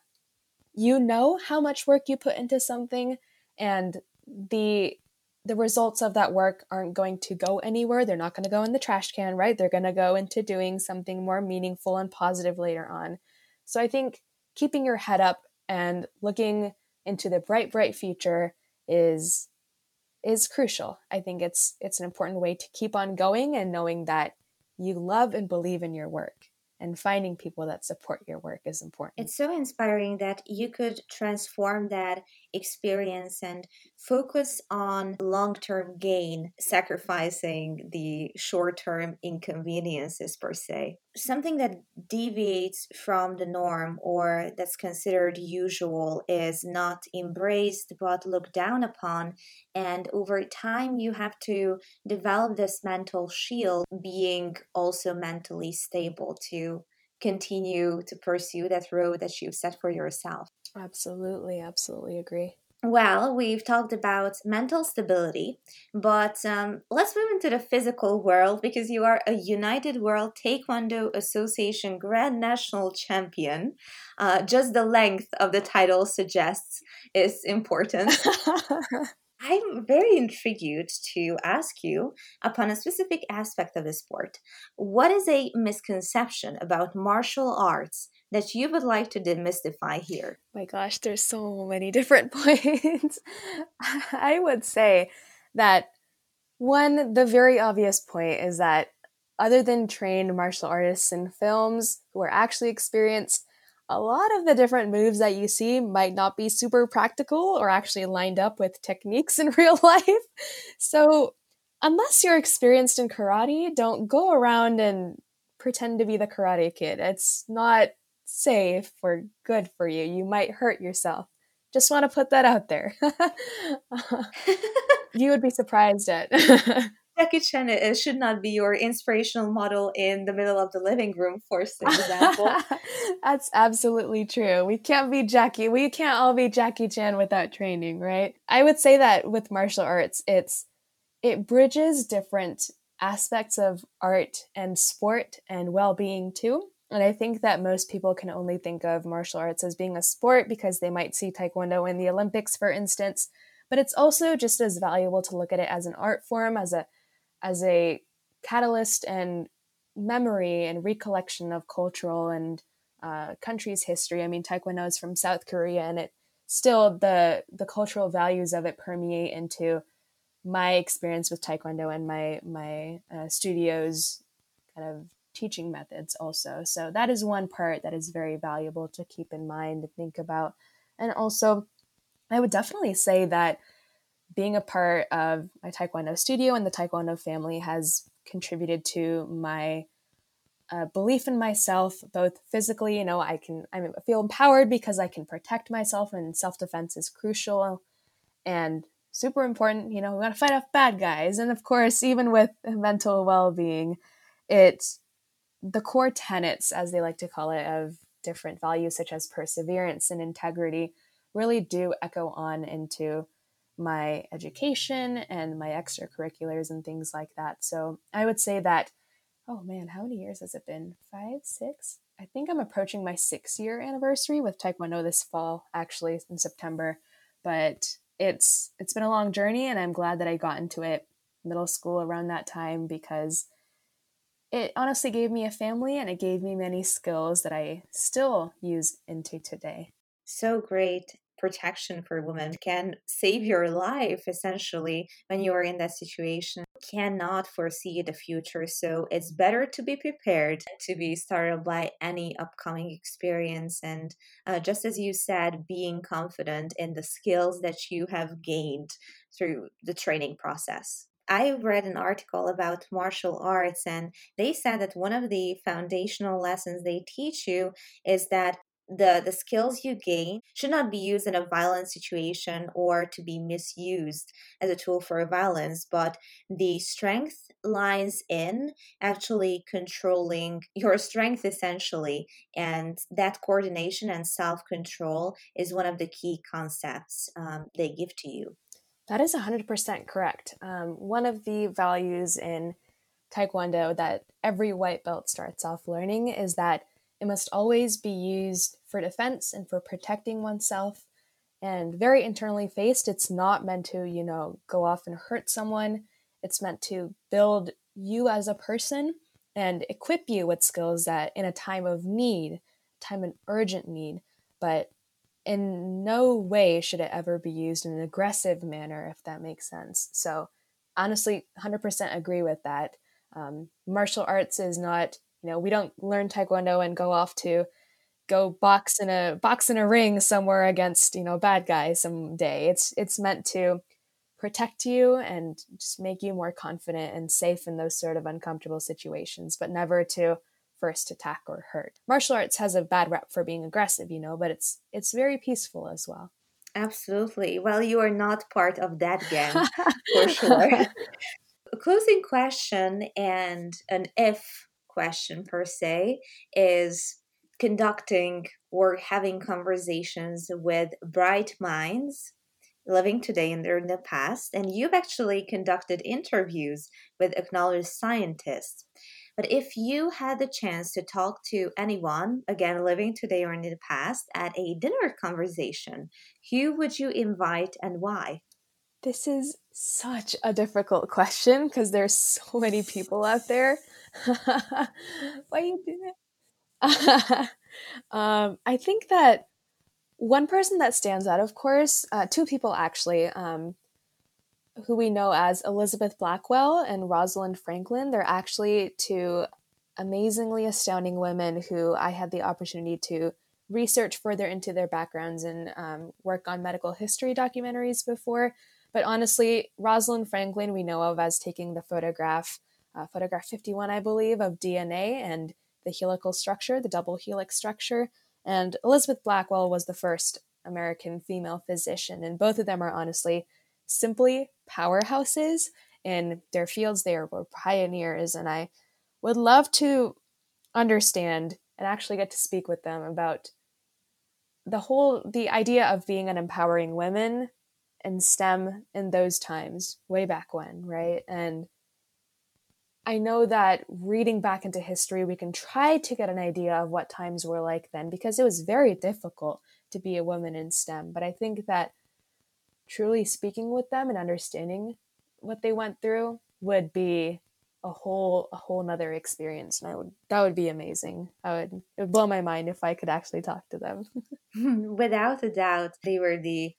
you know how much work you put into something and the the results of that work aren't going to go anywhere. They're not going to go in the trash can, right? They're going to go into doing something more meaningful and positive later on. So I think keeping your head up and looking into the bright bright future is is crucial. I think it's it's an important way to keep on going and knowing that you love and believe in your work and finding people that support your work is important. It's so inspiring that you could transform that experience and focus on long term gain, sacrificing the short term inconveniences per se. Something that deviates from the norm or that's considered usual is not embraced but looked down upon. And over time, you have to develop this mental shield, being also mentally stable to continue to pursue that road that you've set for yourself. Absolutely, absolutely agree. Well, we've talked about mental stability, but um, let's move into the physical world because you are a United World Taekwondo Association Grand National Champion. Uh, just the length of the title suggests is important. (laughs) I'm very intrigued to ask you upon a specific aspect of the sport. What is a misconception about martial arts that you would like to demystify here? My gosh, there's so many (laughs) different points. (laughs) I would say that one, the very obvious point is that other than trained martial artists in films who are actually experienced, a lot of the different moves that you see might not be super practical or actually lined up with techniques (laughs) in real life. So, unless you're experienced in karate, don't go around and pretend to be the karate kid. It's not safe or good for you. You might hurt yourself. Just want to put that out there. (laughs) (laughs) you would be surprised at Jackie Chan is, should not be your inspirational model in the middle of the living room, for example. (laughs) That's absolutely true. We can't be Jackie. We can't all be Jackie Chan without training, right? I would say that with martial arts, it's it bridges different aspects of art and sport and well-being too. And I think that most people can only think of martial arts as being a sport because they might see taekwondo in the Olympics, for instance. But it's also just as valuable to look at it as an art form, as a as a catalyst and memory and recollection of cultural and uh, country's history. I mean, Taekwondo is from South Korea, and it still the the cultural values of it permeate into my experience with Taekwondo and my my uh, studio's kind of teaching methods also. So that is one part that is very valuable to keep in mind and think about. And also, I would definitely say that being a part of my Taekwondo studio and the Taekwondo family has contributed to my uh, belief in myself, both physically, you know, I can I feel empowered because I can protect myself, and self defense is crucial and super important. You know, we got to fight off bad guys, and of course, even with mental well being, it's the core tenets, as they like to call it, of different values such as perseverance and integrity, really do echo on into my education and my extracurriculars and things like that. So I would say that, oh man, how many years has it been? Five, six? I think I'm approaching my six year anniversary with Taekwondo this fall, actually in September. But it's it's been a long journey and I'm glad that I got into it middle school around that time because it honestly gave me a family and it gave me many skills that I still use into today. So great protection for women can save your life essentially when you are in that situation. Cannot foresee the future so it's better to be prepared to be startled by any upcoming experience. And uh, just as you said being confident in the skills that you have gained through the training process. I read an article about martial arts, and they said that one of the foundational lessons they teach you is that the the skills you gain should not be used in a violent situation or to be misused as a tool for violence but the strength lies in actually controlling (laughs) your strength essentially and that coordination and self-control is one of the key concepts um, they give to you. That is 100% correct. Um, one of the values in taekwondo that every white belt starts off learning is that it must always be used for defense and for protecting oneself. And very internally faced, it's not meant to, you know, go off and hurt someone. It's meant to build you as a person and equip you with skills that in a time of need, time of urgent need, but in no way should it ever be used in an aggressive manner, if that makes sense. So, honestly, 100% agree with that. Um, martial arts is not you know, we don't learn taekwondo and go off to go box in a box in a ring somewhere against you know bad guys someday. It's it's meant to protect you and just make you more confident and safe in those sort of uncomfortable situations, but never to first attack or hurt. Martial arts has a bad rep for being aggressive, you know, but it's it's very peaceful as well. Absolutely. Well, you are not part of that gang (laughs) for sure. a (laughs) closing question and an if question per se is conducting or having conversations with bright minds living today and in the past and you've actually conducted interviews with acknowledged scientists. But if you had the chance to talk to anyone again living today or in the past at a dinner conversation who would you invite and why this is such a difficult question because there's so many people out there (laughs) Why you do that? (laughs) um, I think that one person that stands out, of course, uh, two people actually, um, who we know as Elizabeth Blackwell and Rosalind Franklin. They're actually two amazingly astounding women who I had the opportunity to research further into their backgrounds and um, work on medical history documentaries before. But honestly, Rosalind Franklin, we know of as taking the photograph uh, photograph 51, I believe, of DNA and the helical structure, the double helix structure. And Elizabeth Blackwell was the first American female physician. And both of them are honestly simply powerhouses in their fields. They are pioneers. And I would love to understand and actually get to speak with them about the whole the idea of being an empowering women in STEM in those times, way back when, right? And I know that reading back into history, we can try to get an idea of what times were like then because it was very difficult to be a woman in STEM. But I think that truly speaking with them and understanding what they went through would be a whole a whole nother experience and i would that would be amazing i would it would blow my mind if i could actually talk to them (laughs) (laughs) without a doubt they were the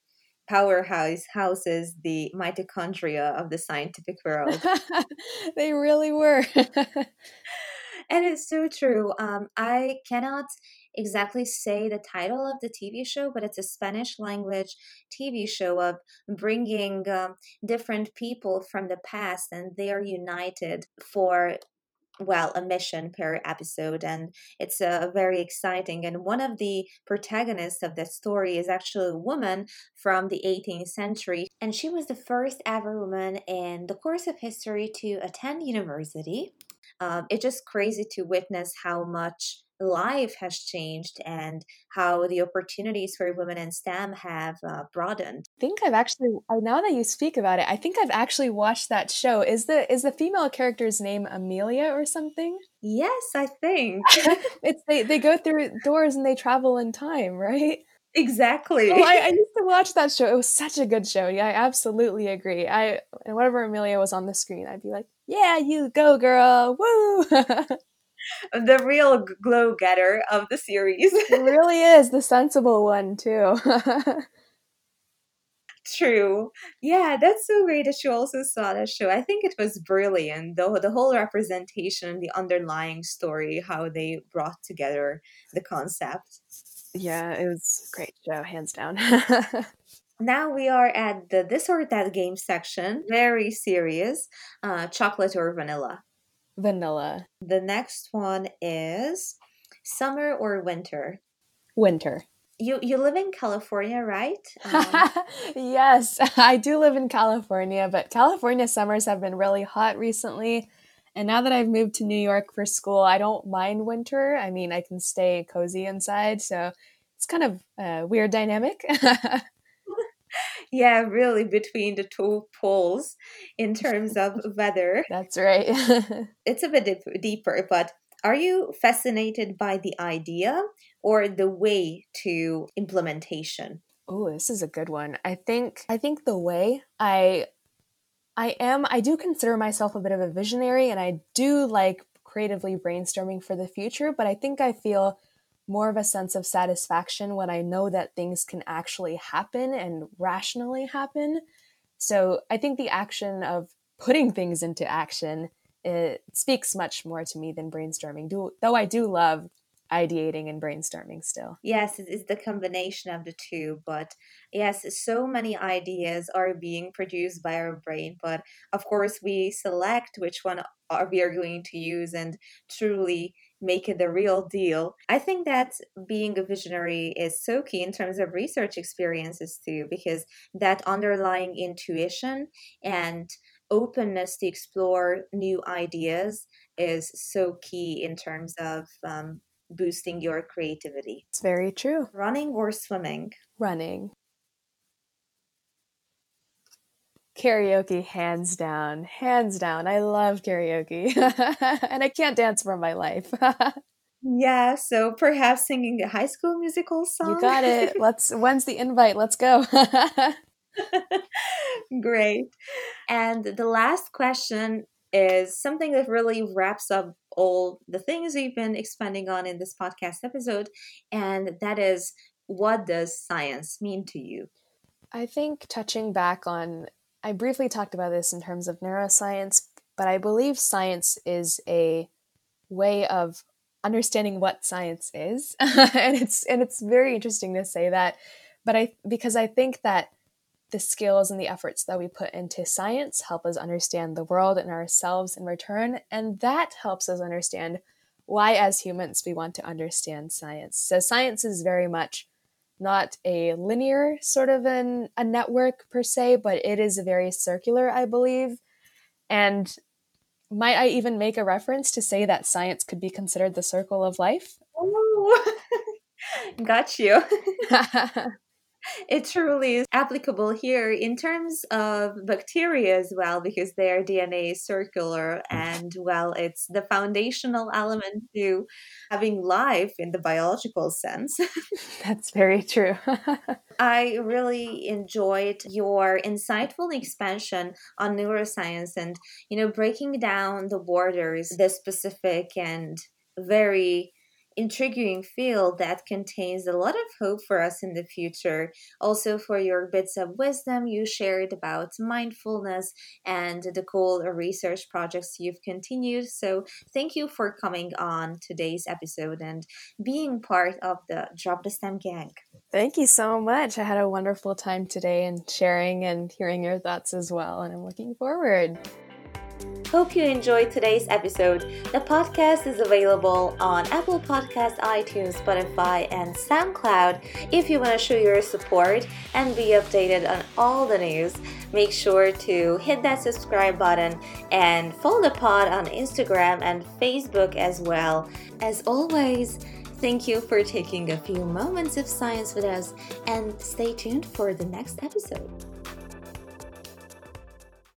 powerhouse houses the mitochondria of the scientific world. (laughs) they really were. (laughs) and it's so true. Um, I cannot exactly say the title of the TV show, but it's a Spanish language TV show of bringing um, different people from the past and they are united for well a mission per episode and it's uh, very exciting and one of the protagonists of that story is actually a woman from the 18th century and she was the first ever woman in the course of history to attend university. Um, it's just crazy to witness how much life has changed and how the opportunities for women in STEM have uh, broadened. I think I've actually now that you speak about it, I think I've actually watched that show. Is the is the female character's name Amelia or something? Yes, I think. (laughs) it's they they go through doors and they travel in time, right? Exactly. Oh, I, I, (laughs) used to watch that show. It was such a good show. Yeah, I absolutely agree. I and whenever Amelia was on the screen, I'd be like, "Yeah, you go, girl! Woo!" (laughs) (laughs) the real glow getter of the series. it really is the sensible one too. (laughs) True. Yeah, that's so great that you also saw that show. I think it was brilliant, though the whole representation, the underlying story, how they brought together the concept. Yeah, it was great show, hands down. (laughs) now we are at the this or that game section. Very serious. Uh, chocolate or vanilla? Vanilla. The next one is summer or winter? Winter. You you live in California, right? (laughs) Um, yes, (laughs) I do live in California, but California summers have been really hot recently. And now that I've moved to New York for school, I don't mind winter. I mean, I can stay cozy inside, so it's kind of a weird dynamic. (laughs) (laughs) yeah, really between the two poles in terms of (laughs) weather. That's right. (laughs) it's a bit dip- deeper, but are you fascinated by the idea or the way to implementation? Oh, this is a good one. I think I think the way I I am I do consider myself a bit of a visionary and I do like creatively brainstorming for the future, but I think I feel more of a sense of satisfaction when I know that things can actually happen and rationally happen. So I think the action of putting things into action it speaks much more to me than brainstorming. Do, though I do love ideating and brainstorming still. Yes, it's the combination of the two. But yes, so many ideas are being produced by our brain. But of course, we select which one are we are going to use and truly make it the real deal. I think that being a visionary is so key in terms of research experiences too, because that underlying intuition and openness to explore new ideas is so key in terms of um, boosting your creativity. It's very true. Running or swimming? Running. Karaoke, hands down. Hands down. I love karaoke. (laughs) and I can't dance for my life. (laughs) yeah, so perhaps singing a high school musical song. You got it. (laughs) Let's when's the invite? Let's go. Great. And the last question is something that really wraps up all the things we've been expanding on in this podcast episode, and that is what does science mean to you? I think touching back on, I briefly talked about this in terms of neuroscience, but I believe science is a way of understanding what science is, (laughs) and it's and it's very interesting to say that, but I because I think that the skills and the efforts that we put into science help us understand the world and ourselves in return. And that helps us understand why, as humans, we want to understand science. So, science is very much not a linear sort of an, a network per se, but it is very circular, I believe. And might I even make a reference to say that science could be considered the circle of life? Oh, (laughs) got you. (laughs) (laughs) it truly is applicable here in terms of bacteria as well because their dna is circular mm. and well it's the foundational element to having life in the biological sense. (laughs) That's very true. (laughs) I really enjoyed your insightful expansion on neuroscience and you know breaking down the borders the specific and very intriguing field that contains a lot of hope for us in the future. Also, for your bits of wisdom you shared about mindfulness and the cool research projects you've continued. So, thank you for coming on today's episode and being part of the Drop the STEM gang. Thank you so much. I had a wonderful time today and sharing and hearing your thoughts as well, and I'm looking forward. Hope you enjoyed today's episode. The podcast is available on Apple Podcast, iTunes, Spotify, and SoundCloud. If you want to show your support and be updated on all the news, make sure to hit that subscribe button and follow the pod on Instagram and Facebook as well. As always, Thank you for taking a few moments of science with us and stay tuned for the next episode.